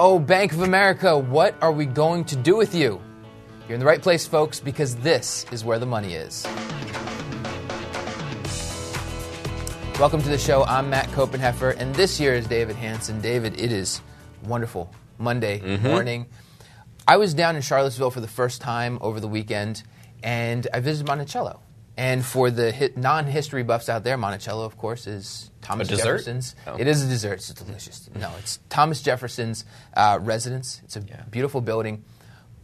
Oh, Bank of America, what are we going to do with you? You're in the right place, folks, because this is where the money is. Welcome to the show. I'm Matt Koppenheffer, and this year is David Hanson. David, it is wonderful Monday Mm-hmm. morning. I was down in Charlottesville for the first time over the weekend, and I visited Monticello. And for the hi- non-history buffs out there, Monticello, of course, is Thomas? Jefferson's. Oh. It is a dessert. It's delicious. No, it's Thomas Jefferson's uh, residence. It's a Yeah. beautiful building.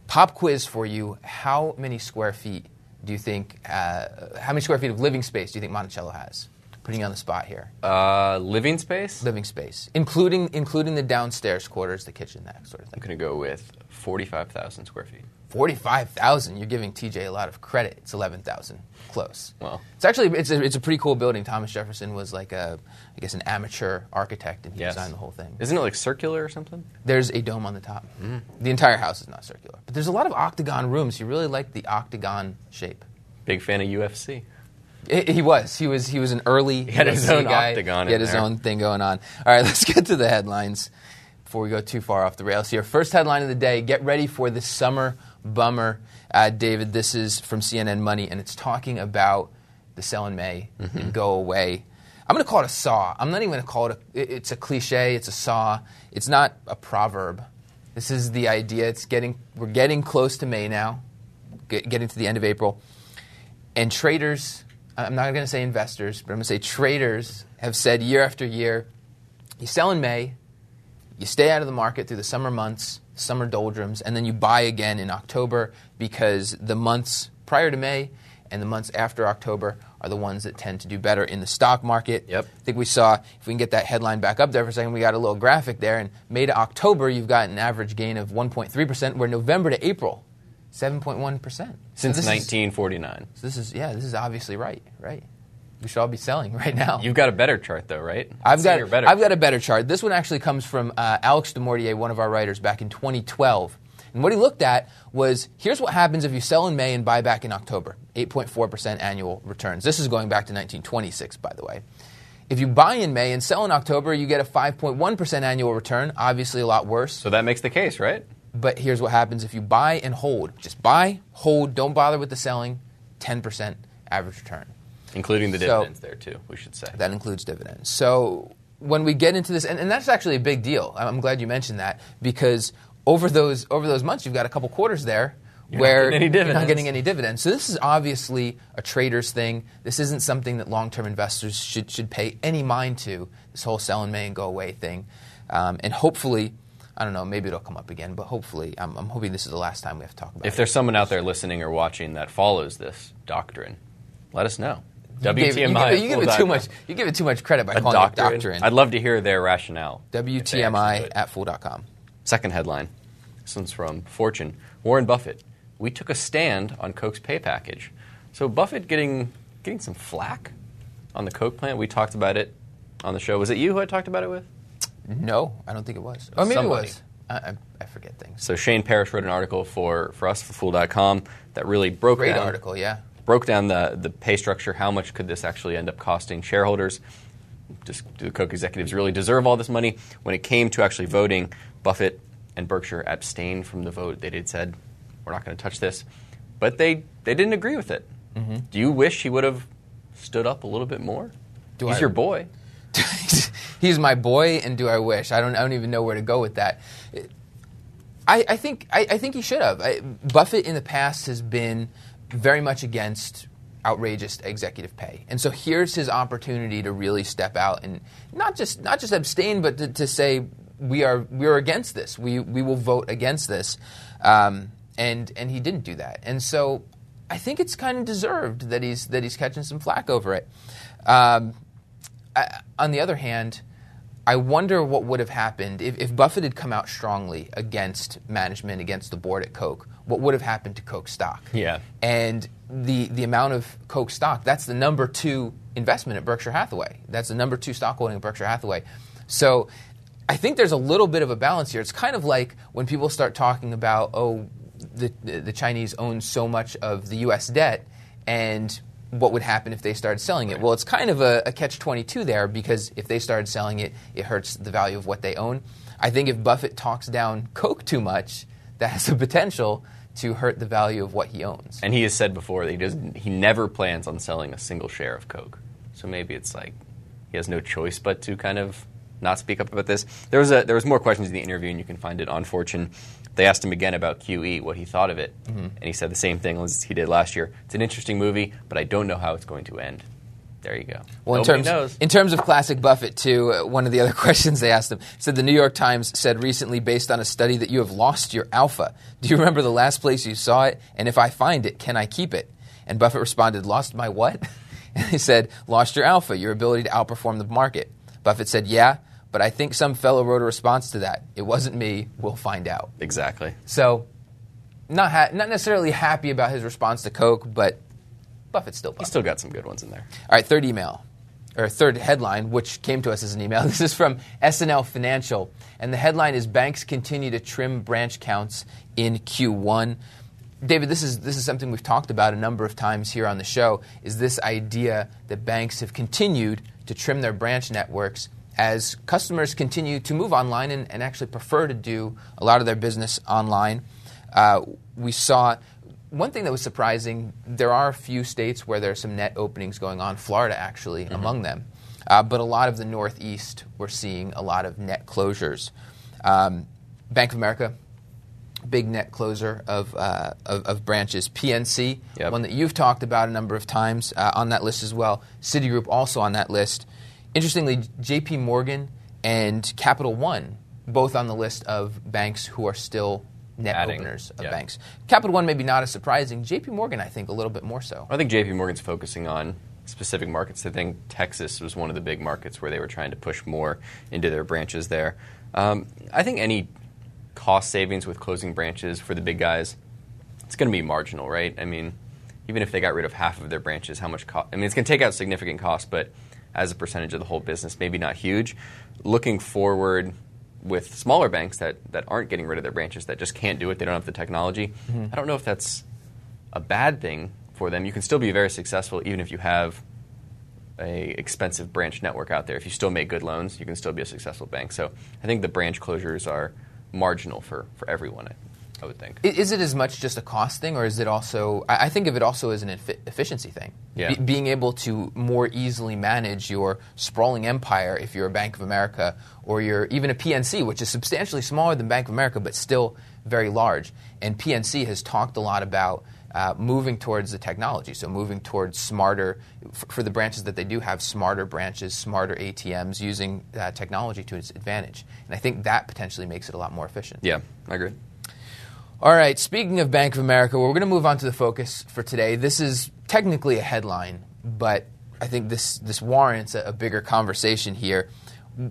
Pop quiz for you: How many square feet do you think? Uh, how many square feet of living space do you think Monticello has? Putting you on the spot here. Uh, living space? living space, including including the downstairs quarters, the kitchen, that sort of thing. I'm going to go with 45,000 square feet. Forty-five thousand. You're giving TJ a lot of credit. It's eleven thousand. Close. Well. it's actually it's a, it's a pretty cool building. Thomas Jefferson was like a I guess an amateur architect, and he Yes. designed the whole thing. Isn't it like circular or something? There's a dome on the top. Mm. The entire house is not circular, but there's a lot of octagon rooms. You really like the octagon shape. Big fan of UFC. I- He was. He was. He was an early. He had his own guy. octagon He had his there. own thing going on. All right, let's get to the headlines before we go too far off the rails here. First headline of the day: Get ready for the summer bummer, uh, David. This is from CNN Money, and it's talking about the sell in May Mm-hmm. and go away. I'm going to call it a saw. I'm not even going to call it a. It's a cliche. It's a saw. It's not a proverb. This is the idea. It's getting. We're getting close to May now. Get, getting to the end of April and traders, I'm not going to say investors, but I'm going to say traders have said year after year, you sell in May, you stay out of the market through the summer months, summer doldrums, and then you buy again in October because the months prior to May and the months after October are the ones that tend to do better in the stock market. Yep. I think we saw, if we can get that headline back up there for a second, we got a little graphic there. And May to October, you've got an average gain of 1.3%, where November to April, 7.1%. So Since is- 1949. so this is yeah, this is obviously right, right? We should all be selling right now. You've got a better chart, though, right? I've got better I've got a better chart. This one actually comes from uh, Alex Dumortier, one of our writers, back in 2012. And what he looked at was here's what happens if you sell in May and buy back in October 8.4% annual returns. This is going back to 1926, by the way. If you buy in May and sell in October, you get a 5.1% annual return, obviously a lot worse. So that makes the case, right? But here's what happens if you buy and hold. Just buy, hold, don't bother with the selling, 10% average return. Including the So- dividends there, too, we should say. That includes dividends. So when we get into this, and, and that's actually a big deal. I'm glad you mentioned that because over those over those months, you've got a couple quarters there You're where any you're not getting any dividends. So this is obviously a trader's thing. This isn't something that long-term investors should should pay any mind to. This whole sell in May and go away thing, um, and hopefully. I don't know. Maybe it'll come up again, but hopefully, I'm, I'm hoping this is the last time we have to talk about If it. If there's someone out there listening or watching that follows this doctrine, let us know. WTMI. give, it- you give it too much. You give it too much credit by A calling doctrine. it doctrine. I'd love to hear their rationale. if they actually do WTMI at fool.com. Second headline. This one's from Fortune. Warren Buffett. We took a stand on Coke's pay package. So Buffett getting getting some flack on the Coke plant. We talked about it on the show. Was it you who I talked about it with? No, I don't think it was. Or maybe Somebody. it was. I, I, I forget things. So Shane Parrish wrote an article for, for us for Fool.com that really broke Great down article, yeah. Broke down the, the pay structure. How much could this actually end up costing shareholders? Just, do the Coke executives really deserve all this money? When it came to actually voting, Buffett and Berkshire abstained from the vote. They did said, "We're not going to touch this," but they they didn't agree with it. Mm-hmm. Do you wish he would have stood up a little bit more? Do He's I- your boy. He's my boy, and do I wish? I don't. I don't even know where to go with that. I, I think. I, I think he should have. I, Buffett in the past has been very much against outrageous executive pay, and so here's his opportunity to really step out and not just not just abstain, but to, to say we are we are against this. We we will vote against this, um, and and he didn't do that, and so I think it's kind of deserved that he's that he's catching some flack over it. Um, I, on the other hand, I wonder what would have happened if, if Buffett had come out strongly against management, against the board at Coke. What would have happened to Coke stock? Yeah. And the the amount of Coke stock, that's the number two investment at Berkshire Hathaway. That's the number two stock holding at Berkshire Hathaway. So I think there's a little bit of a balance here. It's kind of like when people start talking about, oh, the, the, the Chinese own so much of the U.S. debt, and what would happen if they started selling it? Well, it's kind of a, a catch 22 there because if they started selling it, it hurts the value of what they own. I think if Buffett talks down Coke too much, that has the potential to hurt the value of what he owns. And he has said before that he doesn't. He never plans on selling a single share of Coke. So maybe it's like he has no choice but to kind of not speak up about this. There was a there was more questions in the interview, and you can find it on Fortune. They asked him again about QE, what he thought of it, Mm-hmm. and he said the same thing as he did last year. It's an interesting movie, but I don't know how it's going to end. There you go. Well, in terms, knows. in terms of classic Buffett, too, uh, one of the other questions they asked him said the New York Times said recently, based on a study, that you have lost your alpha. Do you remember the last place you saw it? And if I find it, can I keep it? And Buffett responded, Lost my what? And he said, Lost your alpha, your ability to outperform the market. Buffett said, Yeah, but I think some fellow wrote a response to that. It wasn't me. We'll find out. exactly. So, not ha- not necessarily happy about his response to Coke, but Buffett's still He Buffett. still got some good ones in there. All right, third email, or third headline, which came to us as an email. This is from SNL Financial, and the headline is Banks Continue to Trim Branch Counts in Q1. David, this is, this is something we've talked about a number of times here on the show, is this idea that banks have continued to trim their branch networks as customers continue to move online and, and actually prefer to do a lot of their business online. Uh, we saw one thing that was surprising there are a few states where there are some net openings going on, Florida actually among them. Uh, but a lot of the Northeast, we're seeing a lot of net closures. Um, Bank of America, big net closer of, uh, of, of branches. PNC, Yep. one that you've talked about a number of times uh, on that list as well. Citigroup also on that list. Interestingly, JP Morgan and Capital One, both on the list of banks who are still net Adding, openers of yeah. banks. Capital One maybe not as surprising. JP Morgan, I think, a little bit more so. I think JP Morgan's focusing on specific markets. I think Texas was one of the big markets where they were trying to push more into their branches there. Um, I think any cost savings with closing branches for the big guys, it's going to be marginal, right? I mean, even if they got rid of half of their branches, how much cost? I mean, it's going to take out significant cost, but as a percentage of the whole business, maybe not huge. Looking forward with smaller banks that, that aren't getting rid of their branches, that just can't do it, they don't have the technology, mm-hmm. I don't know if that's a bad thing for them. You can still be very successful even if you have a expensive branch network out there. If you still make good loans, you can still be a successful bank. So I think the branch closures are marginal for, for everyone, I, would think. Is it as much just a cost thing, or is it also? I I think of it also as an efficiency thing. Yeah. Be- being able to more easily manage your sprawling empire if you're a Bank of America or you're even a PNC, which is substantially smaller than Bank of America but still very large. And PNC has talked a lot about. Uh, moving towards the technology, so moving towards smarter, f- for the branches that they do have, smarter branches, smarter ATMs, using uh, technology to its advantage. And I think that potentially makes it a lot more efficient. Yeah, I agree. All right, speaking of Bank of America, we're going to move on to the focus for today. This is technically a headline, but I think this, this warrants a, a bigger conversation here.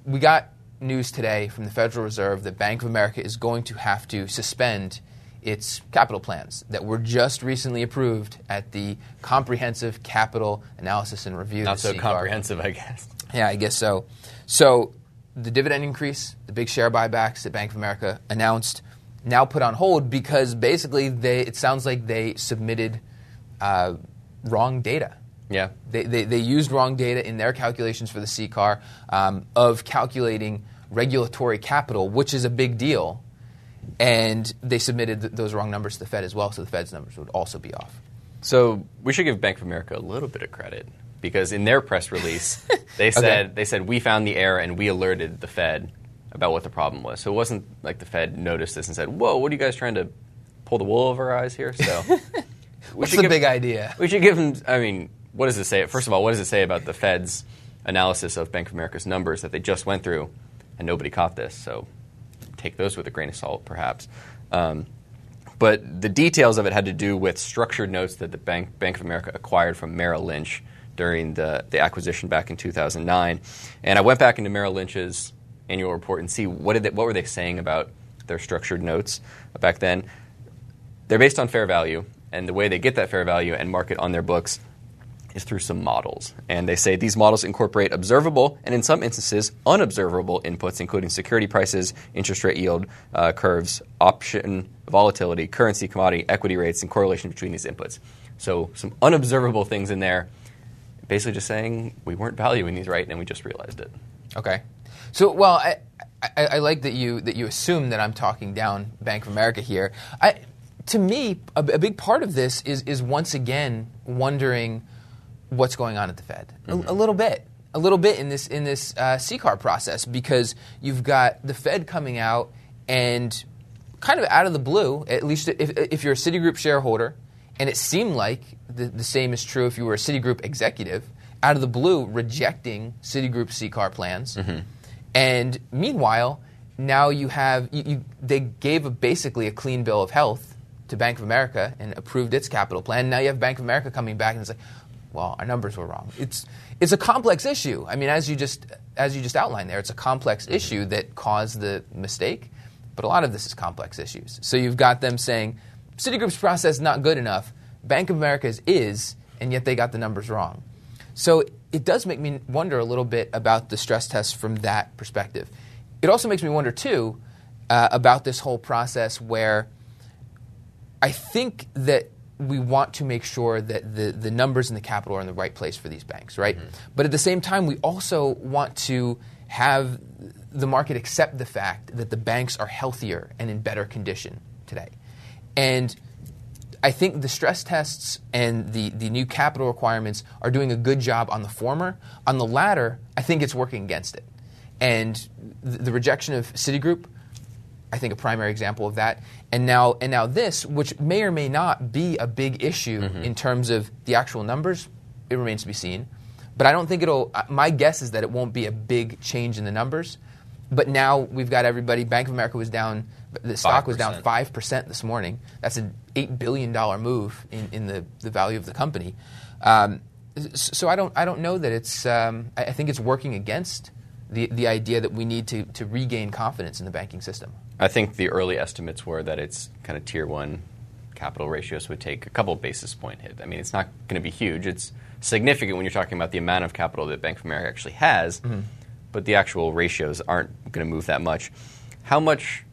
We got news today from the Federal Reserve that Bank of America is going to have to suspend its capital plans that were just recently approved at the Comprehensive Capital Analysis and Review. Not so CCAR. comprehensive, I guess. Yeah, I guess so. So the dividend increase, the big share buybacks that Bank of America announced, now put on hold because basically they it sounds like they submitted uh, wrong data. Yeah. They, they, they used wrong data in their calculations for the CCAR um, of calculating regulatory capital, which is a big deal. And they submitted th- those wrong numbers to the Fed as well, so the Fed's numbers would also be off. So we should give Bank of America a little bit of credit because in their press release, they said they said we found the error and we alerted the Fed about what the problem was. So it wasn't like the Fed noticed this and said, "Whoa, what are you guys trying to pull the wool over our eyes here?" So What's the give- big idea? We should give them. I mean, what does it say? First of all, what does it say about the Fed's analysis of Bank of America's numbers that they just went through, and nobody caught this? So take those with a grain of salt, perhaps. Um, but the details of it had to do with structured notes that the Bank Bank of America acquired from Merrill Lynch during the, the acquisition back in 2009. And I went back into Merrill Lynch's annual report and see what did they, what were they saying about their structured notes back then. They're based on fair value, and the way they get that fair value and market on their books is through some models. And they say these models incorporate observable and, in some instances, unobservable inputs, including security prices, interest rate yield uh, curves, option volatility, currency, commodity, equity rates, and correlation between these inputs. So, some unobservable things in there, basically just saying we weren't valuing these right and we just realized it. Okay. So, well, I, I, I like that you that you assume that I'm talking down Bank of America here. I, to me, a, a big part of this is is once again wondering what's going on at the Fed Mm-hmm. a, a little bit, a little bit in this in this uh, CCAR process because you've got the Fed coming out and kind of out of the blue, at least if, if you're a Citigroup shareholder, and it seemed like the, the same is true if you were a Citigroup executive, out of the blue rejecting Citigroup CCAR plans. And meanwhile, now you have, you, you, they gave a, basically a clean bill of health to Bank of America and approved its capital plan. Now you have Bank of America coming back and it's like, well, our numbers were wrong. It's, it's a complex issue. I mean, as you just, as you just outlined there, it's a complex mm-hmm. issue that caused the mistake. But a lot of this is complex issues. So you've got them saying Citigroup's process is not good enough, Bank of America's is, and yet they got the numbers wrong. So it does make me wonder a little bit about the stress test from that perspective. It also makes me wonder, too, uh, about this whole process where I think that we want to make sure that the, the numbers in the capital are in the right place for these banks, right? But at the same time, we also want to have the market accept the fact that the banks are healthier and in better condition today. And I think the stress tests and the, the new capital requirements are doing a good job on the former. On the latter, I think it's working against it. And the, the rejection of Citigroup, I think a primary example of that. And now, and now this, which may or may not be a big issue in terms of the actual numbers, it remains to be seen. But I don't think it'll. uh, My guess is that it won't be a big change in the numbers. But now we've got everybody. Bank of America was down. The stock was down 5%. this morning. That's an eight billion dollar move in, in the, the value of the company. Um, so I don't I don't know that it's. Um, I, think it's working against the the idea that we need to to regain confidence in the banking system. I think the early estimates were that it's kind of tier one capital ratios would take a couple basis point hit. I mean, it's not going to be huge. It's significant when you're talking about the amount of capital that Bank of America actually has, but the actual ratios aren't going to move that much. How much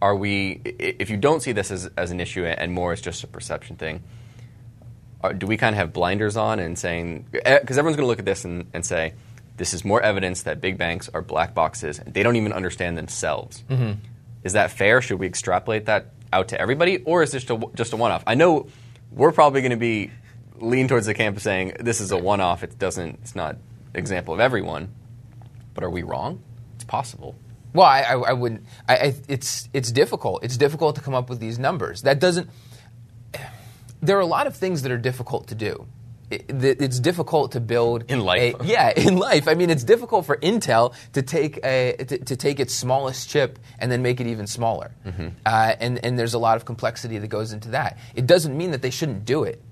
are we, if you don't see this as, as an issue and more as just a perception thing, are, do we kind of have blinders on and saying, because everyone's going to look at this and, and say, this is more evidence that big banks are black boxes and they don't even understand themselves. Mm-hmm. Is that fair? Should we extrapolate that out to everybody, or is this just a, just a one-off? I know we're probably going to be lean towards the camp of saying this is a one-off. It doesn't. It's not example of everyone. But are we wrong? It's possible. Well, I, I, I wouldn't. I, I, it's it's difficult. It's difficult to come up with these numbers. That doesn't. There are a lot of things that are difficult to do. It, it's difficult to build In life. a- yeah, in life. I mean, it's difficult for Intel to take a to, to take its smallest chip and then make it even smaller. Uh, and and there's a lot of complexity that goes into that. It doesn't mean that they shouldn't do it.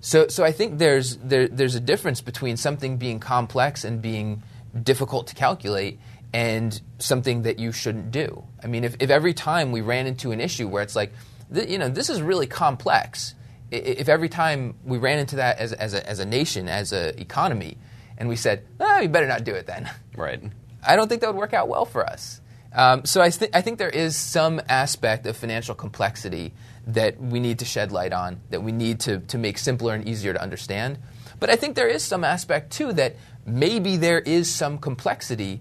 So, so I think there's there, there's a difference between something being complex and being difficult to calculate, and something that you shouldn't do. I mean, if, if every time we ran into an issue where it's like, th- you know, this is really complex. If every time we ran into that as, as, a, as a nation, as an economy, and we said, ah, you better not do it then. Right. I don't think that would work out well for us. Um, so I, th- I think there is some aspect of financial complexity that we need to shed light on, that we need to, to make simpler and easier to understand. But I think there is some aspect too that maybe there is some complexity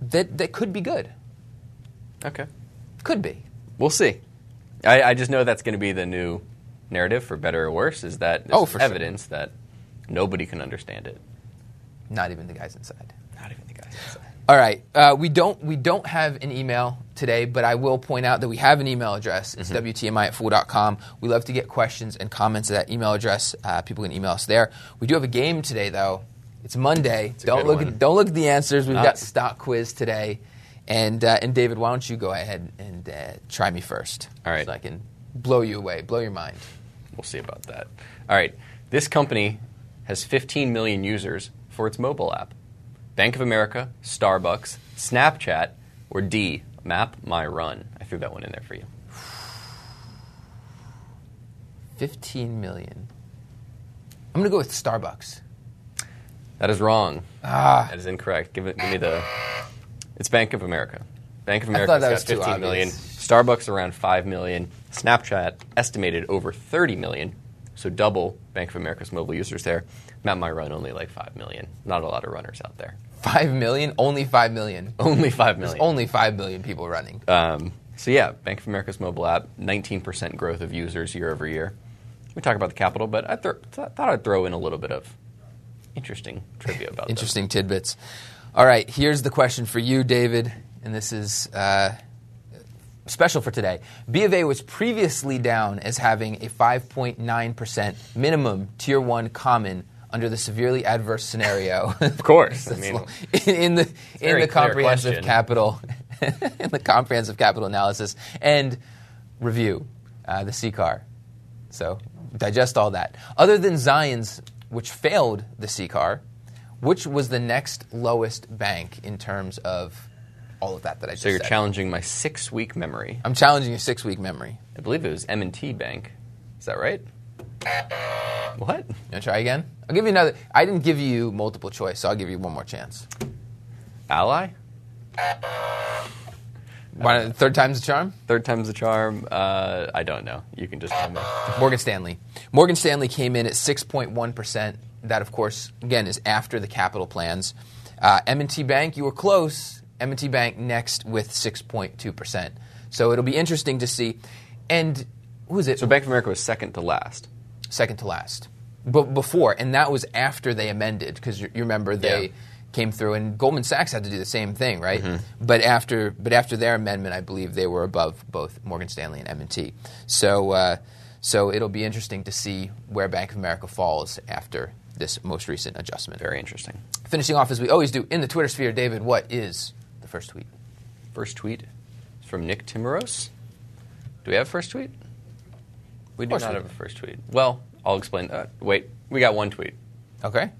that, that could be good. Okay. Could be. We'll see. I, I just know that's going to be the new narrative, for better or worse. Is that Oh, for sure. evidence that nobody can understand it. Not even the guys inside. Not even the guys. inside. All right. Uh, we don't we don't have an email today, but I will point out that we have an email address. It's WTMI at fool.com. We love to get questions and comments at that email address. Uh, people can email us there. We do have a game today, though. It's Monday. a don't look one. at don't look at the answers. We've Not- got stock quiz today. And uh, and David, why don't you go ahead and uh, try me first? All right. So I can blow you away, blow your mind. We'll see about that. All right. This company has 15 million users for its mobile app. Bank of America, Starbucks, Snapchat, or D, Map My Run. I threw that one in there for you. 15 million. I'm going to go with Starbucks. That is wrong. Ah. That is incorrect. Give, it, give me the. It's Bank of America. Bank of America that got 15 million. Starbucks around 5 million. Snapchat estimated over 30 million. So double Bank of America's mobile users there. Map My Run only like 5 million. Not a lot of runners out there. Five million? Only five million. Only five There's only five million people running. Um, so yeah, Bank of America's mobile app, 19% growth of users year over year. We talk about the capital, but I th- th- thought I'd throw in a little bit of interesting trivia about. Interesting tidbits. All right, here's the question for you, David, and this is uh, special for today. B of A was previously down as having a 5.9% minimum Tier 1 common under the severely adverse scenario. Of course. I mean, in, in the in the comprehensive question. capital in the comprehensive capital analysis and review uh, the CCAR. So digest all that. Other than Zions, which failed the CCAR, which was the next lowest bank in terms of all of that that I just so you're said? challenging my six-week memory. I'm challenging your six week memory. I believe it was M&T Bank. Is that right? What? You want to try again? I'll give you another. I didn't give you multiple choice, so I'll give you one more chance. Ally? Why third time's the charm? Third time's the charm. Uh, I don't know. You can just tell me. Morgan Stanley. Morgan Stanley came in at 6.1%. That, of course, again, is after the capital plans. Uh, M&T Bank, you were close. M&T Bank next with 6.2%. So it'll be interesting to see. And who is it? So Bank of America was second to last. second to last. But before, and that was after they amended, because you, remember they Yeah. Came through, and Goldman Sachs had to do the same thing, right? But after, but after their amendment, I believe they were above both Morgan Stanley and M&T. So, uh, so it'll be interesting to see where Bank of America falls after this most recent adjustment. Very interesting. Finishing off as we always do in the Twitter sphere, David, what is the first tweet? First tweet is from Nick Timiraos. Do we have a first tweet? We do not we have a first tweet. Well, I'll explain. that. wait, we got one tweet. Okay.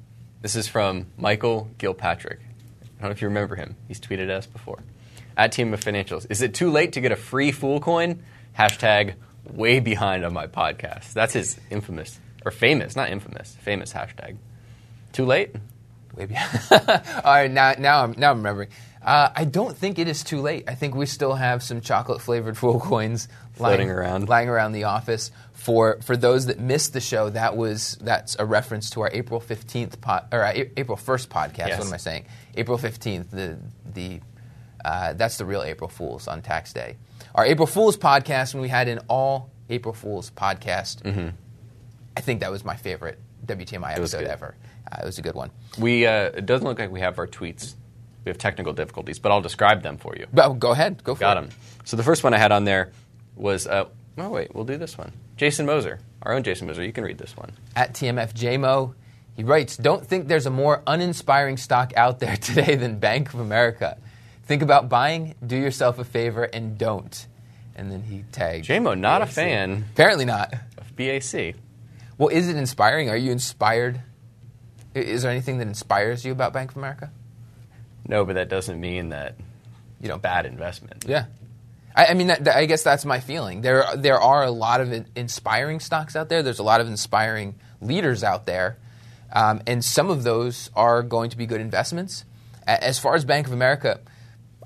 This is from Michael Gilpatrick. I don't know if you remember him. He's tweeted us before. At TMF Financials. Is it too late to get a free Fool coin? Hashtag way behind on my podcast. That's his infamous, or famous, not infamous, famous hashtag. Too late? Way behind. All right, now, now, I'm, now I'm remembering. Uh, I don't think it is too late. I think we still have some chocolate flavored fool coins Floating lying, around. lying around the office. For for those that missed the show, that was that's a reference to our April fifteenth pod, or uh, A- April first podcast. Yes. What am I saying? April fifteenth. The the uh, that's the real April Fools on tax day. Our April Fools podcast, when we had an all April Fools podcast, I think that was my favorite WTMI Mm-hmm. episode ever. Uh, it was a good one. We, uh, it doesn't look like we have our tweets. We have technical difficulties, but I'll describe them for you. But go ahead, go for Got it. him. So the first one I had on there was, uh, oh, wait, we'll do this one. Jason Moser, our own Jason Moser. You can read this one. At TMFJMO, he writes, Don't think there's a more uninspiring stock out there today than Bank of America. Think about buying, do yourself a favor, and don't. And then he tagged. JMO, not a fan Apparently not. of BAC. Well, is it inspiring? Are you inspired? Is there anything that inspires you about Bank of America? No, but that doesn't mean that You don't. bad investment. Yeah. I, I mean, that, that- I guess that's my feeling. There, there are a lot of inspiring stocks out there. There's a lot of inspiring leaders out there, um, and some of those are going to be good investments. As far as Bank of America,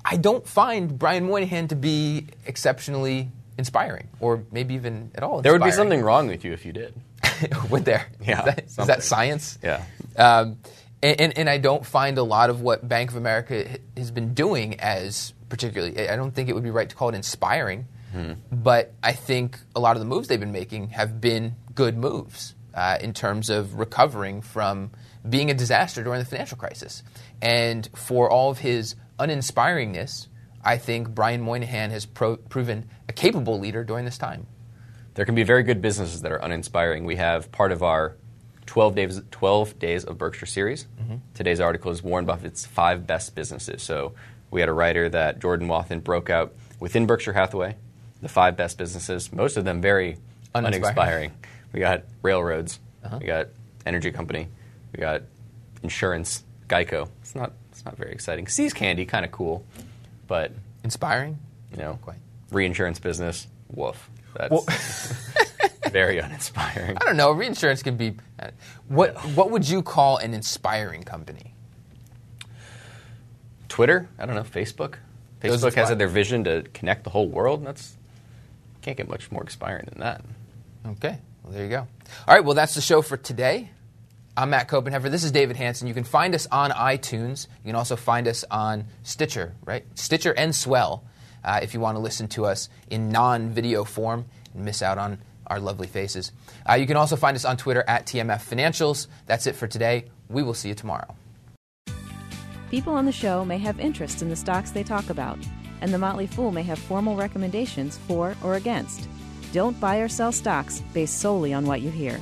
I don't find Brian Moynihan to be exceptionally inspiring, or maybe even at all. There would be something wrong with you if you did. would there? Yeah, Is that, is that science? Yeah. Um, and, and, and I don't find a lot of what Bank of America has been doing as particularly, I don't think it would be right to call it inspiring, but I think a lot of the moves they've been making have been good moves uh, in terms of recovering from being a disaster during the financial crisis. And for all of his uninspiringness, I think Brian Moynihan has pro- proven a capable leader during this time. There can be very good businesses that are uninspiring. We have part of our 12 days, 12 days of Berkshire series. Today's article is Warren Buffett's five best businesses. So we had a writer that Jordan Wathen broke out within Berkshire Hathaway, the five best businesses, most of them very Uninspiring. uninspiring. We got railroads, we got energy company, we got insurance, Geico. It's not, it's not very exciting. See's Candy, kind of cool, but Inspiring? you know, Quite. reinsurance business, woof. That's Well- very uninspiring. I don't know. Reinsurance can be. uh, What What would you call an inspiring company? Twitter, I don't know, Facebook. Facebook has their vision to connect the whole world. That's can't get much more inspiring than that. Okay. Well, there you go. All right. Well, that's the show for today. I'm Matt Koppenheffer. This is David Hanson. You can find us on iTunes. You can also find us on Stitcher, right? Stitcher and Swell uh, if you want to listen to us in non video form and miss out on our lovely faces. Uh, you can also find us on Twitter at TMF Financials. That's it for today. We will see you tomorrow. People on the show may have interest in the stocks they talk about, and the Motley Fool may have formal recommendations for or against. Don't buy or sell stocks based solely on what you hear.